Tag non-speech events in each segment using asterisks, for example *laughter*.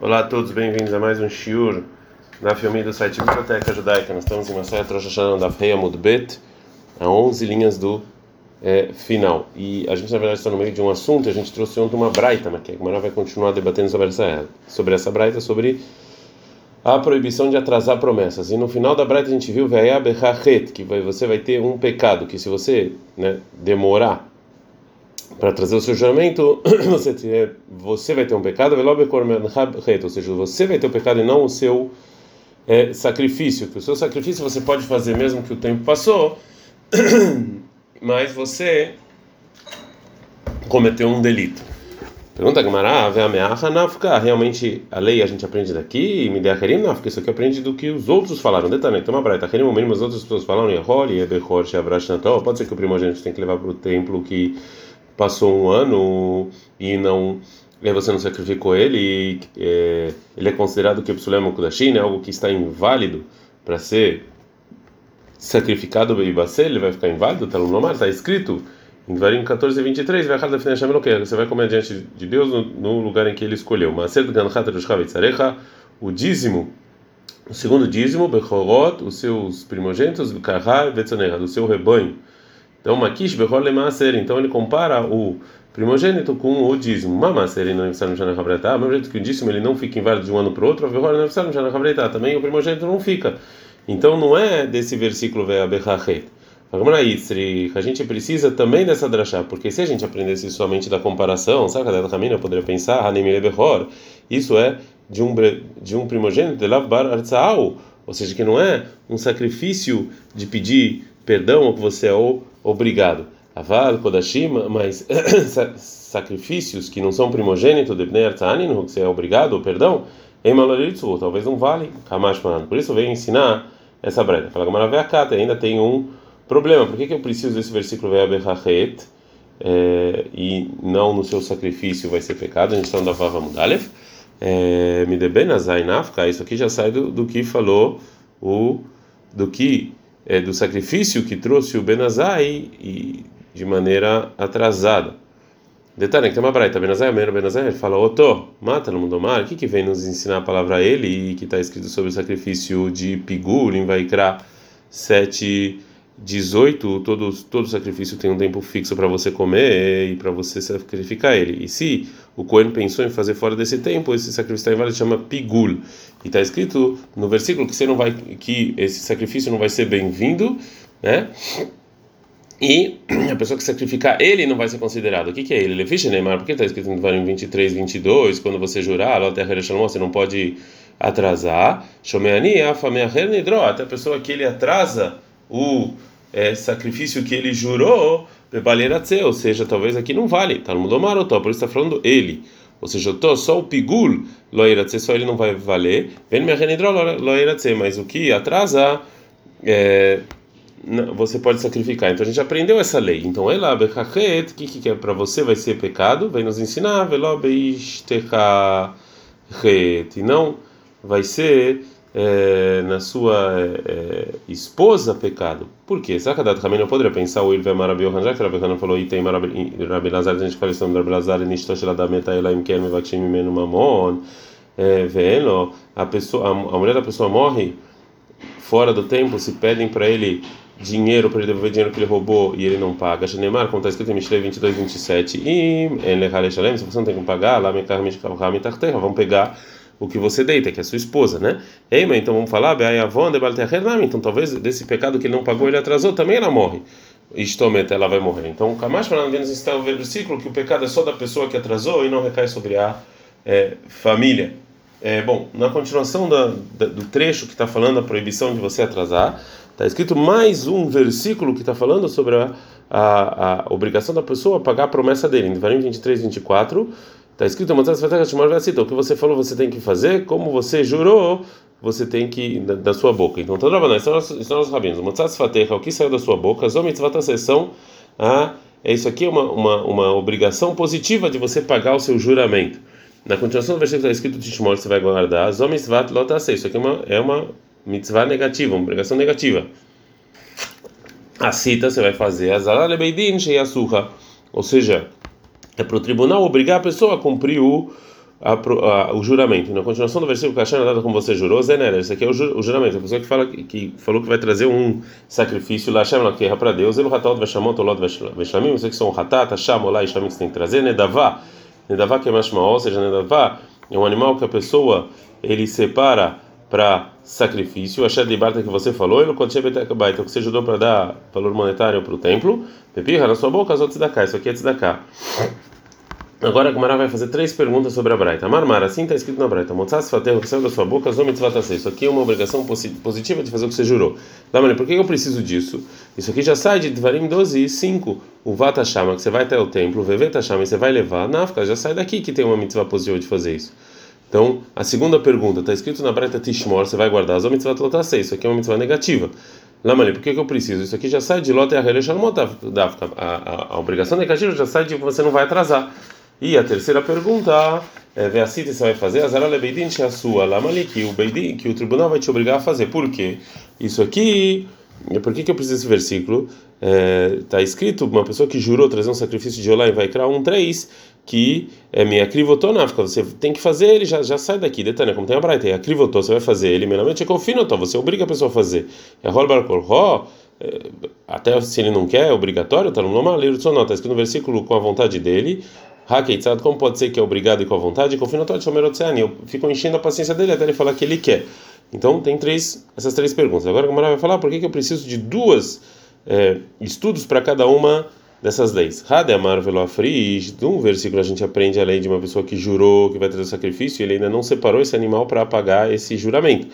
Olá a todos, bem-vindos a mais um shiur na filme do site Biblioteca Judaica. Nós estamos em Masaya Rosh Hashanah da Feia Mudbet, a 11 linhas do é, final. E a gente, na verdade, está no meio de um assunto, a gente trouxe ontem uma braita, mas que a vai continuar debatendo sobre essa, sobre essa braita, sobre a proibição de atrasar promessas. E no final da braita a gente viu que você vai ter um pecado, que se você né, demorar para trazer o seu juramento, *clears throat* você, você vai ter um pecado, ou seja, você vai ter o um pecado e não o seu é, sacrifício. O seu sacrifício você pode fazer mesmo que o tempo passou, *clears throat* mas você cometeu um delito. Pergunta Gamara, ameaça. Realmente a lei a gente aprende daqui, me dê a. Isso aqui aprende do que os outros falaram. Detalhe, toma braita. Herim, o mínimo as outras pessoas falaram, Shabrash Natal. Pode ser que o primogênito tem que levar para o templo que passou um ano e não e você não sacrificou ele, é, ele é considerado que o Kudashin é algo que está inválido para ser sacrificado e ele vai ficar inválido, está no está escrito em Varim 14 e 23, você vai comer diante de Deus no, no lugar em que ele escolheu. O dízimo, o segundo dízimo, Bechorot, os seus primogênitos, do seu rebanho então, Makish Behor Lemaser, então ele compara o primogênito com o dízimo. Mamaser no Shana Havretá, mesmo jeito que o dízimo ele não fica inválido de um ano para o outro, o Behor no Shana Havretá, também o primogênito não fica. Então, não é desse versículo Vea Behachet. A gente precisa também dessa drachá, porque se a gente aprendesse somente da comparação, sabe, cada caminho eu poderia pensar, isso é de um, de um primogênito de Lavbar Arzaal, ou seja, que não é um sacrifício de pedir perdão ou que você é obrigado. Aval, Kodashim, mas *coughs* sacrifícios que não são primogênitos de Bnei Artzanin, que você é obrigado, perdão, em Maloritzu, talvez não vale, Por isso veio ensinar essa breta. Fala Gamaraveakata, ainda tem um problema. Por que, que eu preciso desse versículo Veabechachet é, e não no seu sacrifício vai ser pecado? A gente está no Vava Mudalef. É, Nafka, isso aqui já sai do, do que falou o do que é, do sacrifício que trouxe o Benazai e de maneira atrasada. Detalhe, que tem uma braita, Benazai, Ameno Benazai, ele fala, Otô, mata no mundo mar, o que, que vem nos ensinar a palavra a ele, e que está escrito sobre o sacrifício de Pigur, em Vaikra 7, 18, todo, todo sacrifício tem um tempo fixo para você comer e para você sacrificar ele. E se o Cohen pensou em fazer fora desse tempo, esse sacrifício está inválido, chama pigul. E está escrito no versículo que você não vai, que esse sacrifício não vai ser bem-vindo, né? E a pessoa que sacrificar ele não vai ser considerado. O que, que é ele? Lefish Neymar, porque está escrito no Varim 23, 22, quando você jurar, lá terra você não pode atrasar. Até a pessoa que ele atrasa o é, sacrifício que ele jurou, ou seja, talvez aqui não vale, tá no Mudomarotó, por isso está falando ele. Ou seja, tô, só o pigul loiratse, só ele não vai valer, vem me loiratse, mas o que atrasa, é, você pode sacrificar. Então a gente aprendeu essa lei. Então ela, becachet, que que é para você vai ser pecado, vem nos ensinar, velobeistecachet, e não vai ser é, na sua é, esposa pecado. Por quê? Sakadat também não poderia pensar o Ilve Marabio já que Hanan falou, e tem Rabi Lazar, a gente fala isso Rabi Lazar, Nishtosh Ladameta Elaim Ken Mevakshim Mimenu Mamon, é, vendo, a pessoa, a, a mulher da pessoa morre fora do tempo, se pedem para ele dinheiro para ele devolver dinheiro que ele roubou e ele não paga. Shenemar, como está escrito em Mishlei 22, 27, e se você não tem que pagar, lá me vão pegar o que você deita, que é a sua esposa, né? Ei, mas então vamos falar, então talvez desse pecado que ele não pagou, ele atrasou, também ela morre. Istomet, ela vai morrer. Então, o Kamash falando nos está o versículo que o pecado é só da pessoa que atrasou e não recai sobre a é, família. É, bom, na continuação da, da, do trecho que está falando a proibição de você atrasar, está escrito mais um versículo que está falando sobre a, a, a, obrigação da pessoa pagar a promessa dele. Em Devarim 23, 24, Está escrito o que você falou você tem que fazer, como você jurou, você tem que da, da sua boca. Então, toda vez são os rabinos. o que saiu da sua boca, zomitzvata sessão, ah, é isso aqui é uma, uma, uma obrigação positiva de você pagar o seu juramento. Na continuação do versículo está escrito Tishmor, você vai guardar, zomitzvat lotase, isso aqui é uma, é uma mitzvah negativa, uma obrigação negativa. A cita você vai fazer, azara lebeidin sheyasuha, ou seja, é para o tribunal obrigar a pessoa a cumprir o, a, a, o juramento. Na continuação do versículo, Kashana dada como você jurou, Zenera, esse aqui é o, o, juramento. A pessoa que, fala, que falou que vai trazer um sacrifício, lá chama que para Deus, ele Hatat Veshamot, Olot Veshamim, vocês que são Hatat, Hasham, Olá e Shamim que você tem que trazer, Nedavá, Nedavá que é Mashmaó, ou seja, Nedavá é um animal que a pessoa ele separa para sacrifício, a de barta que você falou, ele então que você ajudou para dar valor monetário para o templo, pepirra na sua boca, as da cá, isso aqui é tzedakah. Agora a Gumara vai fazer três perguntas sobre a Braita. Marmar, assim está escrito na Braita: Motzas faterro que saiu da sua boca, zomi Isso aqui é uma obrigação positiva de fazer o que você jurou. Dá, por que eu preciso disso? Isso aqui já sai de Dvarim 12 e 5. O Vata Shama, que você vai até o templo, o Veveta Shama, você vai levar. Nafka, já sai daqui que tem uma mitzvah positiva de fazer isso. Então, a segunda pergunta, está escrito na Braita Tishmor, você vai guardar. Zomi Tzvat Lotasei. Isso aqui é uma mitzvah negativa. Lamani, por que, que eu preciso? Isso aqui já sai de Lot e a, a, a obrigação negativa já sai de você não vai atrasar. E a terceira pergunta é: vê a cita você vai fazer, Azara Lebeidin a sua, Lamali, que o Beidin, que o tribunal vai te obrigar a fazer. Por quê? Isso aqui, por que, que eu preciso desse versículo? Está é, escrito: uma pessoa que jurou trazer um sacrifício de Olá e vai criar um 3, que é minha crivotonáfica, você tem que fazer ele, já, já sai daqui, detalhe, como tem a Braita, a crivotô, você vai fazer ele, meramente é confinotó, você obriga a pessoa a fazer. É rolbar é, até se ele não quer, é obrigatório, está no normal, está escrito no versículo com a vontade dele, Hakeitzad, como pode ser que é obrigado e com a vontade? Confinatório Shomerotseani. Eu fico enchendo a paciência dele até ele falar que ele quer. Então tem três, essas três perguntas. Agora o Gamara vai falar por que, que eu preciso de duas é, estudos para cada uma dessas leis. Hademar veloafrish, de um versículo a gente aprende a lei de uma pessoa que jurou que vai trazer sacrifício e ele ainda não separou esse animal para pagar esse juramento.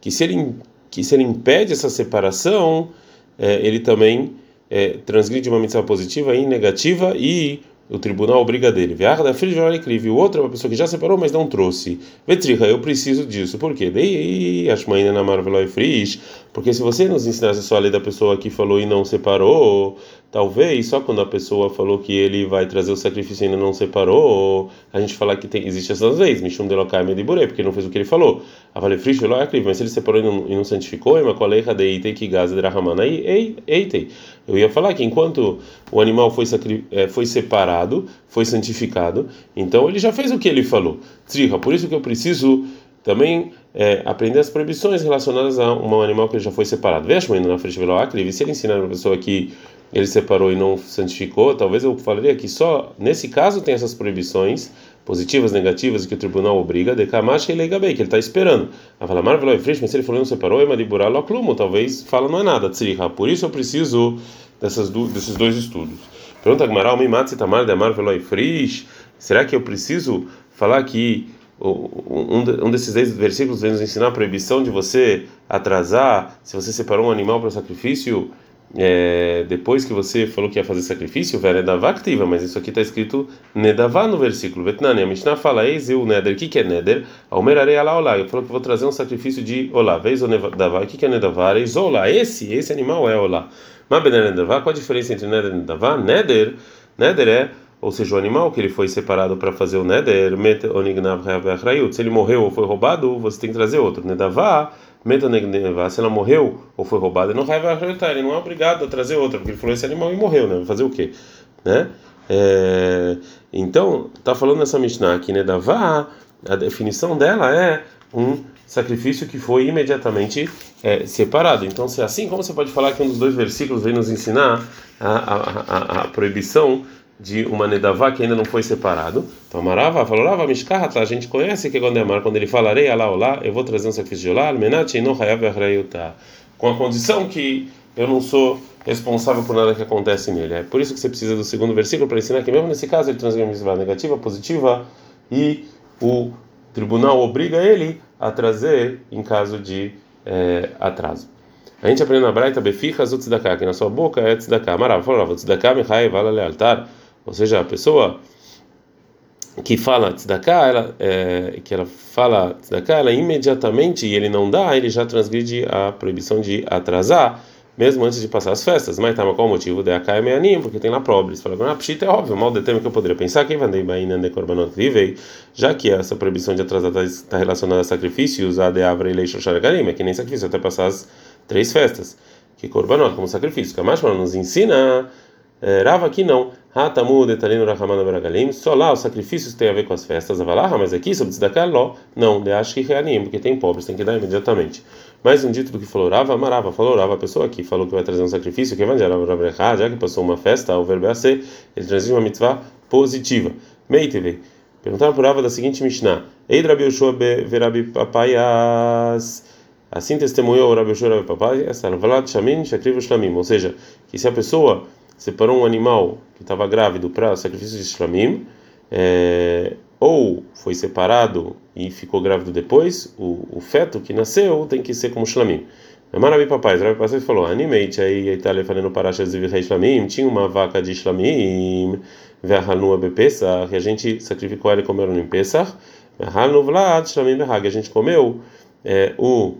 Que se ele, que se ele impede essa separação, é, ele também é, transgride uma missão positiva e negativa e o tribunal obriga dele. Viarda filho o outro é uma pessoa que já separou, mas não trouxe. Vetriha, eu preciso disso. Por quê? Daí, Ashmaina na Marveloi Frisch, porque se você nos ensinasse só a lei da pessoa que falou e não separou, talvez só quando a pessoa falou que ele vai trazer o sacrifício e ainda não separou, a gente falar que tem, existe essas leis, Mishum de Lokai Mediburei, porque não fez o que ele falou. A Vale falou, mas se ele separou e não, e não santificou, uma coleira de Itei que Gaza de Rahamana, Eitei. Eu ia falar que enquanto o animal foi, é, foi separado, foi santificado, então ele já fez o que ele falou. Triha, por isso que eu preciso também é, aprender as proibições relacionadas a um animal que já foi separado. Veja ainda na frente do se ele ensinar uma pessoa que ele separou e não santificou, talvez eu falaria que só nesse caso tem essas proibições positivas, negativas que o tribunal obriga, de Kamash e Leigabei, que ele está esperando. A falar, Marvel e mas se ele falou não separou, é Madibural Loklumo, talvez fala não é nada, Tzriha. Por isso eu preciso dessas do, desses dois estudos. Pergunta Gmaral, Mimatzi Tamar de Marvel e Frisch, será que eu preciso falar que um, um desses versículos vem nos ensinar a proibição de você atrasar, se você separou um animal para sacrifício, é, depois que você falou que ia fazer sacrifício, velho, Nedavá activa, mas isso aqui está escrito Nedavá no versículo. Vetnani, a Mishnah fala, eis o Neder, o que, é Neder? Almerarei alá olá, eu falo que vou trazer um sacrifício de olá, vez o Nedavá, o que, é Nedavá? Eis olá, esse, esse animal é olá. Mas Nedavá, qual a diferença entre Neder e Nedavá? Neder, Neder é ou seja, o animal que ele foi separado para fazer o neder, se ele morreu ou foi roubado, você tem que trazer outro. Nedavá se ela morreu ou foi roubada, não vai ele não é obrigado a trazer outra, porque ele falou esse animal e morreu, né? Fazer o quê? Né? É, então, tá falando nessa Mishnah aqui, né? Davá, a definição dela é um sacrifício que foi imediatamente é, separado. Então, se é assim, como você pode falar que um dos dois versículos vem nos ensinar a, a, a, a proibição de uma nedavá que ainda não foi separado. Então, Marava falou, Lava Mishkahat, a gente conhece que quando é mar, quando ele falarei, alá, olá, eu vou trazer um sacrifício de olá, com a condição que eu não sou responsável por nada que acontece nele. É por isso que você precisa do segundo versículo para ensinar que mesmo nesse caso ele transgride uma negativa, positiva e o tribunal obriga ele a trazer em caso de é, atraso. A gente aprende na Braita, Beficha Zutzidaká, que na sua boca é Tzidaká. Marav, falava, Tzidaká, Mihai, Vala Lealtar ou seja, a pessoa que fala tzedakah, ela, é, que ela fala tzedakah, ela imediatamente, e ele não dá, ele já transgride a proibição de atrasar, mesmo antes de passar as festas. Mas tá, mas qual o motivo? De Akai Meanim, porque tem lá pobres. Fala, na pshita é óbvio, mal de tema que eu poderia pensar, quem vai de korbanot vivei, já que essa proibição de atrasar está relacionada a sacrifícios, a de avra e leishon sharagarim, é que nem sacrifício, até passar as três festas. Que korbanot, como sacrifício. Que a nos ensina, é, Rava aqui não, Hatamu detalino rahamana beragalim. Só lá os sacrifícios têm a ver com as festas. Avalaha, mas aqui sobre tzedakah não. De acho que reanim, porque tem pobres, tem que dar imediatamente. Mais um dito do que falou Rava, amarava, falou Rava, a pessoa que falou que vai trazer um sacrifício, que vai já que passou uma festa, o verbo é ser, ele trazia uma mitzvah positiva. Meiteve. Perguntaram por Rava da seguinte Mishnah: Ei, Rabi Yoshua verabi papaias. Assim testemunhou Rabi Yoshua Rabi papaias, alvalat shamin shakrivu shlamim. Ou seja, que se a pessoa separou um animal que estava grávido para sacrifício de shlamim, é, ou foi separado e ficou grávido depois, o, o feto que nasceu tem que ser como shlamim. Marabi papai, Rabi papai falou, animate aí a Itália falando paracha de shlamim, tinha uma vaca de shlamim, ve'halnu bepesach, e a gente sacrificou ela e comeu no Pesach, ve'halnu vlad shlamim behag, a gente comeu é, o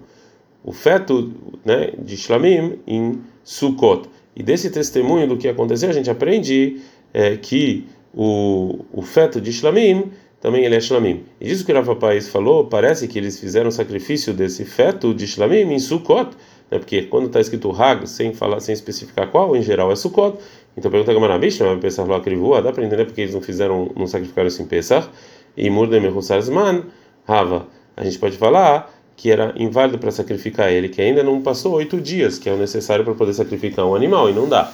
o feto, né, de shlamim em Sukkot. E desse testemunho do que aconteceu, a gente aprende é, que o, o feto de Shlamim também ele é Shlamim. E disso que o Rafa País falou, parece que eles fizeram sacrifício desse feto de Shlamim em Sukkot, né? porque quando está escrito Hag, sem falar, sem especificar qual, em geral é Sukkot. Então pergunta a Gamara Bish, mas Pesach lo acrivua, dá para entender porque eles não fizeram, não sacrificaram isso em Pesach. E Murdem Zman, Rava. A gente pode falar que era inválido para sacrificar ele, que ainda não passou oito dias, que é o necessário para poder sacrificar um animal, e não dá.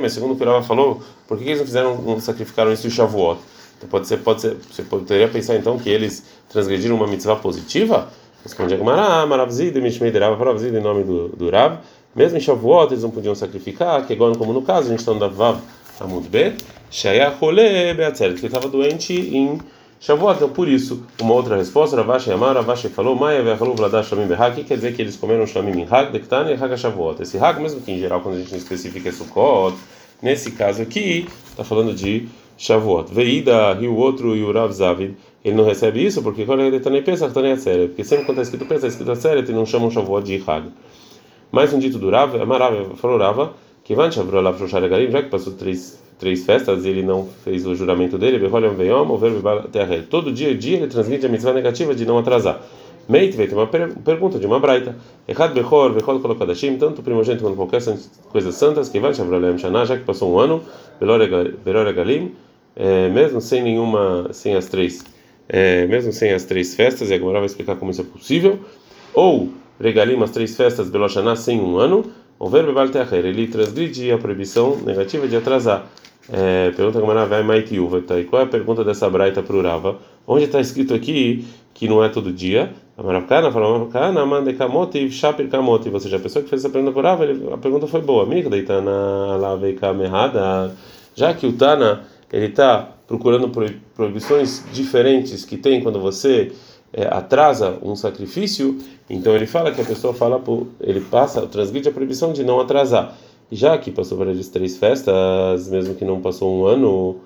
Mas segundo o que falou, por que eles não fizeram, não sacrificaram isso em Shavuot? Então pode ser, pode ser, você poderia pensar então que eles transgrediram uma mitzvah positiva? Responde Agmará, Maravzid, Mishmei de Rav, Maravzid em nome do, do Rav. Mesmo em Shavuot eles não podiam sacrificar, que igual como no caso, a gente está no Vav Amud Bet, Shaya Chole Beatzeret, que estava doente em Shavuot, então por isso, uma outra resposta, Ravashi Amar, Ravashi falou, Maia Vechalu Vladah Shamim Behag, que quer dizer que eles comeram Shamim em Hag, Dektan e Hag Shavuot. Esse Hag, mesmo que em geral, quando a gente especifica é Sukkot, nesse caso aqui, está falando de Shavuot. Veida e o outro e o Rav Zavid, ele não recebe isso porque a sério, porque sempre quando está escrito pensa, está escrito sério, ele não chama um Shavuot de Hag. Mais um dito do Rav, Amarav falou Rava, que vai Shavrol Afroshar Garim, já que passou três três festas e ele não fez o juramento dele, todo dia dia ele transmite a mitzvah negativa de não atrasar. Meitvei tem uma pergunta de uma braita. Echad Bechor, Bechol Kolokadashim, tanto primogênito quanto qualquer coisas santas, que vai já que passou um ano, Belor Galim, é, mesmo sem nenhuma, sem as três, é, mesmo sem as três festas, e agora vai explicar como isso é possível, ou Regalim, as três festas, Belor Shana, sem um ano, o verbo ele transgride a proibição negativa de atrasar. É, pergunta como vai tá? E qual é a pergunta dessa braita para o Rava? Onde está escrito aqui que não é todo dia? Amaravkana fala Amaravkana mande kamote e shapir kamote. Ou seja, a pessoa que fez essa pergunta para o Rava, a pergunta foi boa. Amiga, deitana lave errada. Já que o Tana ele está procurando proibições diferentes que tem quando você é, atrasa um sacrifício, então ele fala que a pessoa fala, ele passa, transgride a proibição de não atrasar já que passou para três festas, mesmo que não passou um ano,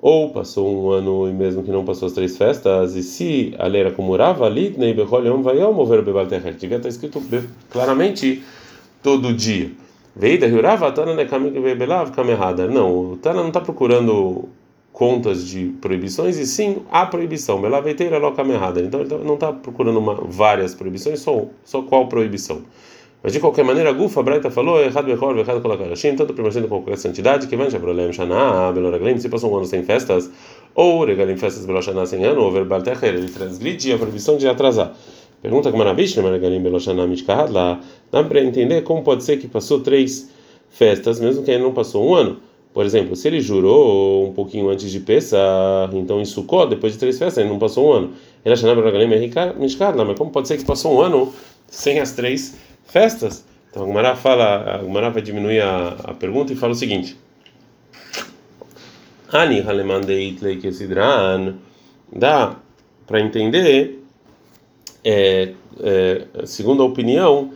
ou passou um ano e mesmo que não passou as três festas, e se a lei era como Rava, Litnei, Becholion, Vayom, mover Bebal Teher, devia estar escrito claramente todo dia. Veida, Rava, Tana, Nekamik, Bebelav, Kamerada. Não, o Tana não está procurando contas de proibições, e sim a proibição. Belaveiteira, Lokamerada. Então ele não está procurando uma, várias proibições, só, só qual proibição. Mas de qualquer maneira, a Gufa, a Braita falou, errado Bechor, errado Kolakarashim, tanto primogênito como qualquer santidade, que vai Shavrolem Shana, Beloraglim, se passou um ano sem festas, ou regalim festas Beloshana sem ano, ou Verbal Techer, ele transgride a proibição de atrasar. Pergunta que Manabish, regalim Beloshana Mishkahad lá, dá para entender como pode ser que passou três festas, mesmo que ele não passou um ano. Por exemplo, se ele jurou um pouquinho antes de Pesach, então em Sukkot, depois de três festas, ele não passou um ano. Ele achou que Mishkahad, mas como pode ser que passou um ano sem as três festas? Então a Gumara fala, a Gumara vai diminuir a, a pergunta e fala o seguinte: Ani halemandeit dá para entender, é, é, segundo a opinião,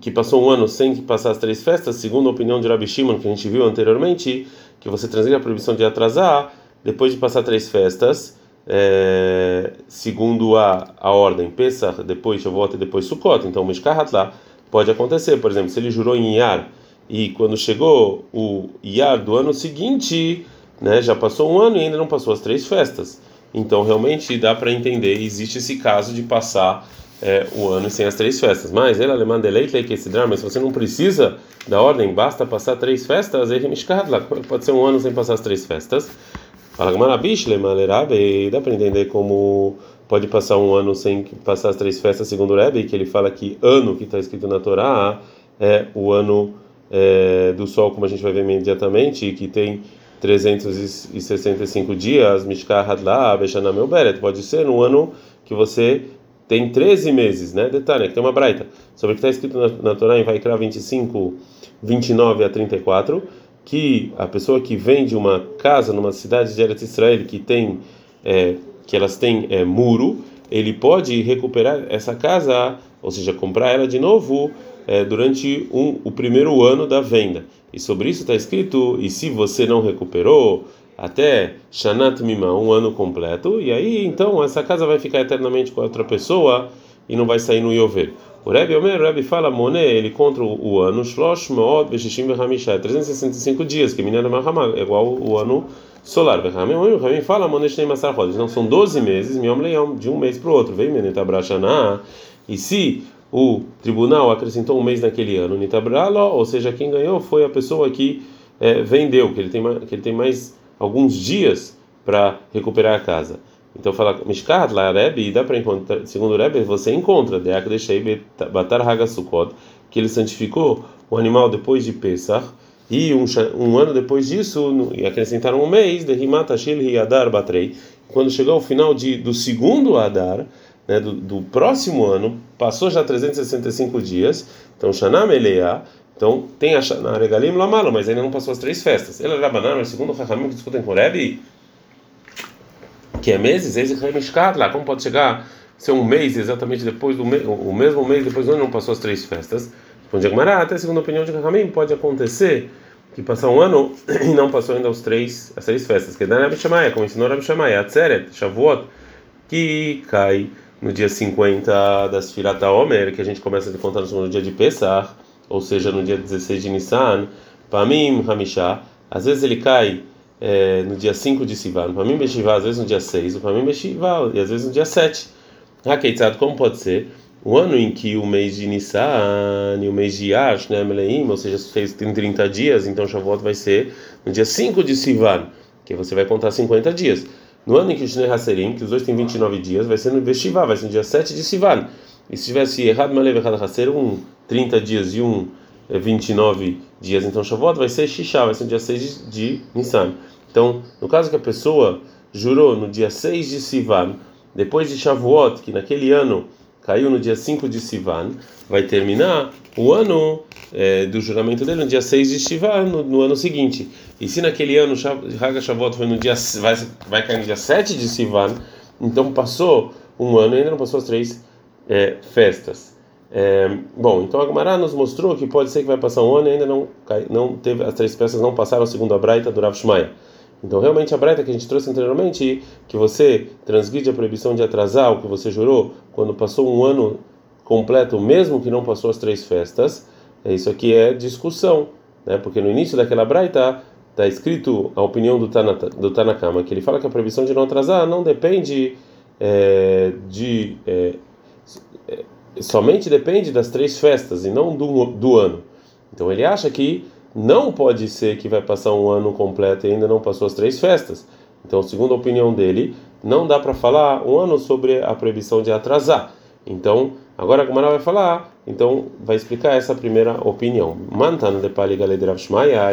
que passou um ano sem passar as três festas, segundo a opinião de Rabi Shimon, que a gente viu anteriormente, que você transgride a proibição de atrasar depois de passar três festas, é, segundo a, a ordem, Pesach, depois Shavuot e depois Sukkot. Então, Mishkahat lá Pode acontecer, por exemplo, se ele jurou em Iar e quando chegou o Iar do ano seguinte, né, já passou um ano e ainda não passou as três festas. Então realmente dá para entender, existe esse caso de passar é, o ano sem as três festas. Mas ele alemã deleite que esse drama, se você não precisa da ordem, basta passar três festas, ele pode ser um ano sem passar as três festas. Fala Gamarabish, dá para entender como pode passar um ano sem passar as três festas, segundo o Rebbe, que ele fala que ano que está escrito na Torá é o ano é, do sol, como a gente vai ver imediatamente, que tem 365 dias, Mishkah Hadla, Beshana Melberet. Pode ser um ano que você tem 13 meses, né? Detalhe, que tem uma braita sobre o que está escrito na, na Torá em Vaikra 25, 29 a 34, que a pessoa que vende uma casa numa cidade de Eretz Israel que tem é, que elas têm é, muro, ele pode recuperar essa casa, ou seja, comprar ela de novo é, durante um, o primeiro ano da venda. E sobre isso está escrito: e se você não recuperou até Shanat Mima, um ano completo, e aí então essa casa vai ficar eternamente com outra pessoa e não vai sair no Yover. O Rebbe Omer, o Rebbe fala, Moné, ele contra o ano, Shlosh Meod Beshishim Vehamisha, 365 dias, que Minana Mahamah, é igual o ano solar. O Rebbe fala, Moné Shnei Masar Chodesh, não, são 12 meses, Miom Leão, de um mês para o outro, vem Menetabrashana, e se o tribunal acrescentou um mês naquele ano, Nitabralo, ou seja, quem ganhou foi a pessoa que é, vendeu, que ele tem, que ele tem mais alguns dias para recuperar a casa. Então fala Mishkat lá Rebbe, e dá para encontrar, segundo o Rebbe, você encontra Deak deixei Batar Haga Sukkot, que ele santificou o animal depois de Pesach, e um, um ano depois disso, e acrescentaram um mês, de Himata Shil Adar Batrei. Quando chegou ao final de, do segundo Adar, né, do, do, próximo ano, passou já 365 dias, então Shanam Eleah, então tem a Shana Regalim Lamalo, mas ainda não passou as três festas. Ele era banana, mas segundo o Rahamim que discutem com o Rebbe, que é meses, eis lá, como pode chegar ser um mês exatamente depois do me, o mesmo mês depois do ano não passou as três festas? Responde Agmará, até segundo a opinião de Rahamim, pode acontecer que passou um ano *clears throat* e não passou ainda os três, as três festas. Que da Rabi Shemaya, como ensinou Rabi Atzeret, Shavuot, que cai no dia 50 das Firata Omer, que a gente começa a contar no dia de Pesach, ou seja, no dia 16 de Nissan, Pamim Hamishá, às vezes ele cai é, no dia 5 de Sivan, Pamim Beshivá, às vezes no dia 6, o Pamim Beshivá, e às vezes no dia 7. Hakeitzad, como pode ser? O ano em que o mês de Nissan e o mês de Yash, né, Meleim, ou seja, fez tem 30 dias, então Shavuot vai ser no dia 5 de Sivan, que você vai contar 50 dias. No ano em que o Shnei Haserim, que os dois têm 29 dias, vai ser no Beshivá, vai ser no dia 7 de Sivan. E se tivesse errado Malev errado Haser, um 30 dias e um 29 eh, dias, então Shavuot vai ser Shishá, vai ser no dia 6 de, Nissan. Então, no caso que a pessoa jurou no dia 6 de Sivan, depois de Shavuot, que naquele ano caiu no dia 5 de Sivan, vai terminar o ano é, do juramento dele no dia 6 de Sivan, no, no, ano seguinte. E se naquele ano Haga Shavuot foi no dia vai, vai cair no dia 7 de Sivan, então passou um ano e ainda não passou as três é, festas. É, bom, então a Gemara nos mostrou que pode ser que vai passar um ano e ainda não não teve as três festas não passaram segundo a Braita do Rav Shmaya. Então, realmente, a breta que a gente trouxe anteriormente, que você transgride a proibição de atrasar o que você jurou quando passou um ano completo, mesmo que não passou as três festas, é isso aqui é discussão, né? Porque no início daquela braita está escrito a opinião do, Tanata, do Tanakama, que ele fala que a proibição de não atrasar não depende é, de. É, somente depende das três festas e não do, do ano. Então ele acha que não pode ser que vai passar um ano completo e ainda não passou as três festas. Então, segundo a opinião dele, não dá para falar um ano sobre a proibição de atrasar. Então, agora a Gumara vai falar, então vai explicar essa primeira opinião. Mantana de Pali Galed Rav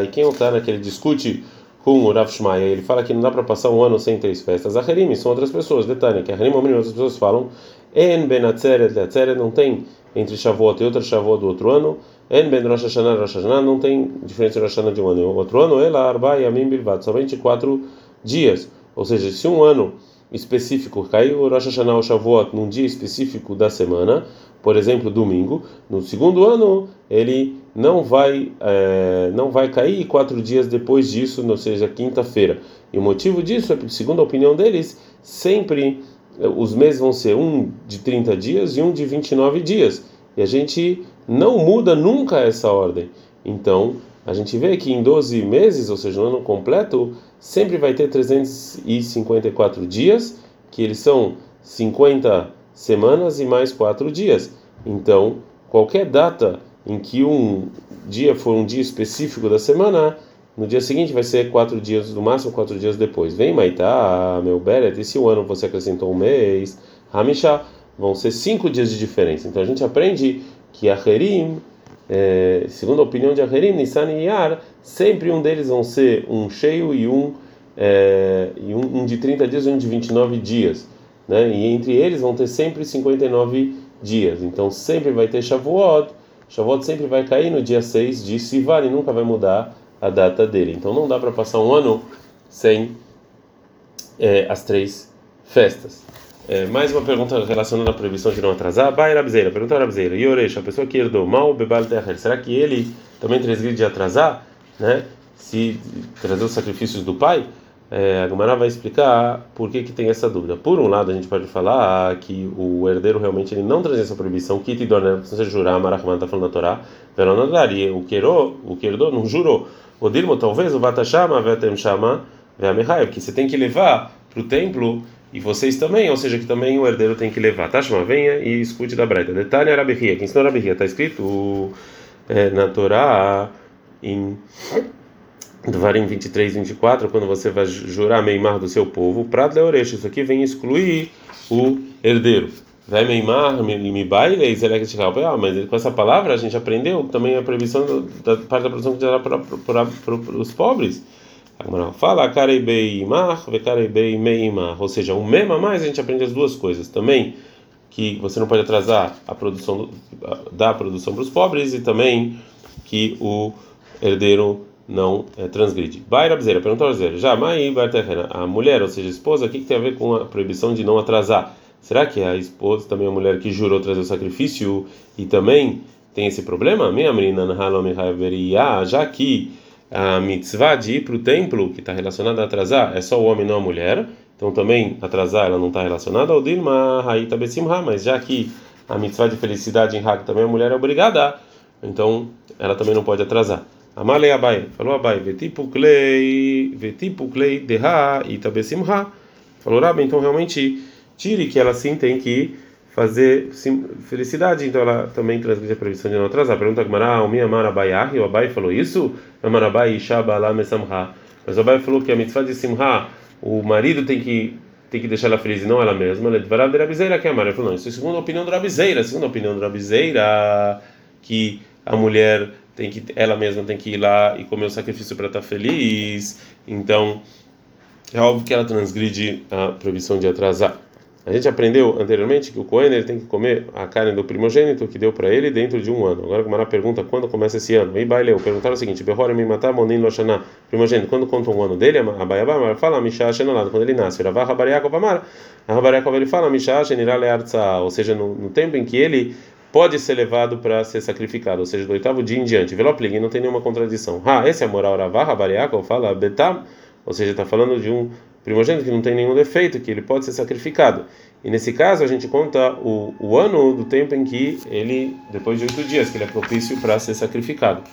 e quem está naquele discute com o Rav Shmaya, ele fala que não dá para passar um ano sem três festas. Acherim são outras pessoas, detalhe, que Acherim outras pessoas falam, En Ben Atzeret, Atzeret não tem entre Shavuot e outra Shavuot do outro ano, En ben Rosh Hashanah Rosh Hashanah não tem diferença Rosh Hashanah de um ano e outro ano, ela arba yamim bilvat, somente quatro dias. Ou seja, se um ano específico caiu Rosh Hashanah ou Shavuot num dia específico da semana, por exemplo, domingo, no segundo ano ele não vai é, não vai cair quatro dias depois disso, ou seja, quinta-feira. E o motivo disso é porque, segundo a opinião deles, sempre os meses vão ser um de 30 dias e um de 29 dias. E a gente não muda nunca essa ordem. Então, a gente vê que em 12 meses, ou seja, no ano completo, sempre vai ter 354 dias, que eles são 50 semanas e mais quatro dias. Então, qualquer data em que um dia for um dia específico da semana, no dia seguinte vai ser quatro dias, no máximo quatro dias depois. Vem Maitá, meu Beret, e se o ano você acrescentou um mês, Hamishá, vão ser cinco dias de diferença. Então a gente aprende que a é, segundo a opinião de Aherim, Nissan e Yar, sempre um deles vão ser um cheio e um, é, e um, um de 30 dias e um de 29 dias. Né? E entre eles vão ter sempre 59 dias. Então sempre vai ter Shavuot. Shavuot sempre vai cair no dia 6 de Sivan e nunca vai mudar a data dele. Então não dá para passar um ano sem é, as três festas. É, mais uma pergunta relacionada à proibição de não atrasar. Bai Rabzeira, pergunta Rabzeira. Yoresh, a pessoa que herdou mal bebal terra, será que ele também transgride de atrasar, né? Se trazer os sacrifícios do pai? É, a Gumara vai explicar por que, que tem essa dúvida. Por um lado, a gente pode falar que o herdeiro realmente ele não traz essa proibição, que te dona, precisa jurar, Marachman está falando na Torá, que o que herdou não jurou. O Dirmo, talvez, o Vatashama, Vetem Shama, Veamehai, porque você tem que levar para o templo e vocês também, ou seja, que também o herdeiro tem que levar. Tashma, venha e escute da Braita. Detalhe Arabihia, que ensinou Arabihia, está escrito é, na Torá, em Dvarim 23, 24, quando você vai jurar Meimar do seu povo, Prat Leoresh, isso aqui vem excluir o herdeiro. Vai Meimar, me baile, ah, mas com essa palavra a gente aprendeu também a proibição da parte da produção que já para, os pobres. Fala Karebeimar, Vekarebei Meimar, ou seja, um mema mais a gente aprende as duas coisas também que você não pode atrasar a produção da produção para os pobres e também que o herdeiro não é, transgride. Baira Bzeira, perguntou a Bzeira, já, Mai a mulher, ou seja, a esposa, o que, que tem a ver com a proibição de não atrasar? Será que a esposa também é a mulher que jurou trazer o sacrifício e também tem esse problema? Já que a mitzvah de ir para o templo, que está relacionada a atrasar, é só o homem, não a mulher, então também atrasar ela não está relacionada ao Dilma Haita Besimha, mas já que a mitzvah de felicidade em Hag também a mulher é obrigada, então ela também não pode atrasar. Amalei Abai, falou Abai, vetipu klei, vetipu klei deha itabesimha. Falou Rabi, então realmente tire que ela sim tem que fazer felicidade, então ela também transgride a previsão de não atrasar. Pergunta Gmará, o minha Abai Ahi, o Abai falou isso? Amarabai Shaba lá Mesamha. Mas o Abai falou que a mitzvah de Simha, o marido tem que tem que deixar ela feliz e não ela mesma. Ele vai de Rabizeira que é a Ele falou, não, isso é segundo a opinião do Rabizeira, segundo a opinião do Rabizeira, que a mulher tem que ela mesma tem que ir lá e comer o sacrifício para estar feliz. Então, é óbvio que ela transgride a proibição de atrasar. A gente aprendeu anteriormente que o Cohen ele tem que comer a carne do primogênito que deu para ele dentro de um ano. Agora o Mará pergunta quando começa esse ano. E Baileu perguntaram o seguinte: Behora me matar monin loshana. Primogênito, quando conta um ano dele, a Baiabá fala Mishá Shenolado, quando ele nasce. Ravá Rabariakov Amar. A Rabariakov ele fala Mishá Shenirá Leartza, ou seja, no, no tempo em que ele pode ser levado para ser sacrificado, ou seja, do oitavo dia em diante. Veloplig, não tem nenhuma contradição. Ah, esse é a moral Ravá Rabariakov fala Betam, ou seja, está falando de um primogênito que não tem nenhum defeito, que ele pode ser sacrificado. E nesse caso a gente conta o, o ano do tempo em que ele, depois de oito dias, que ele é propício para ser sacrificado.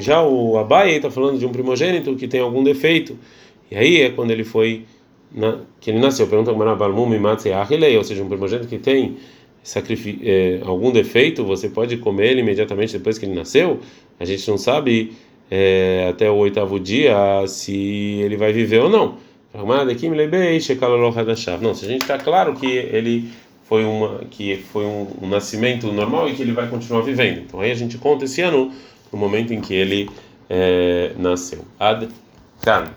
Já o Abai está falando de um primogênito que tem algum defeito. E aí é quando ele foi, na, que ele nasceu. Pergunta ou seja, um primogênito que tem é, algum defeito, você pode comer ele imediatamente depois que ele nasceu? A gente não sabe é, até o oitavo dia se ele vai viver ou não. Não, se a gente está claro que ele foi uma que foi um, um, nascimento normal e que ele vai continuar vivendo. Então aí a gente conta esse ano no momento em que ele é, nasceu. Ad kan.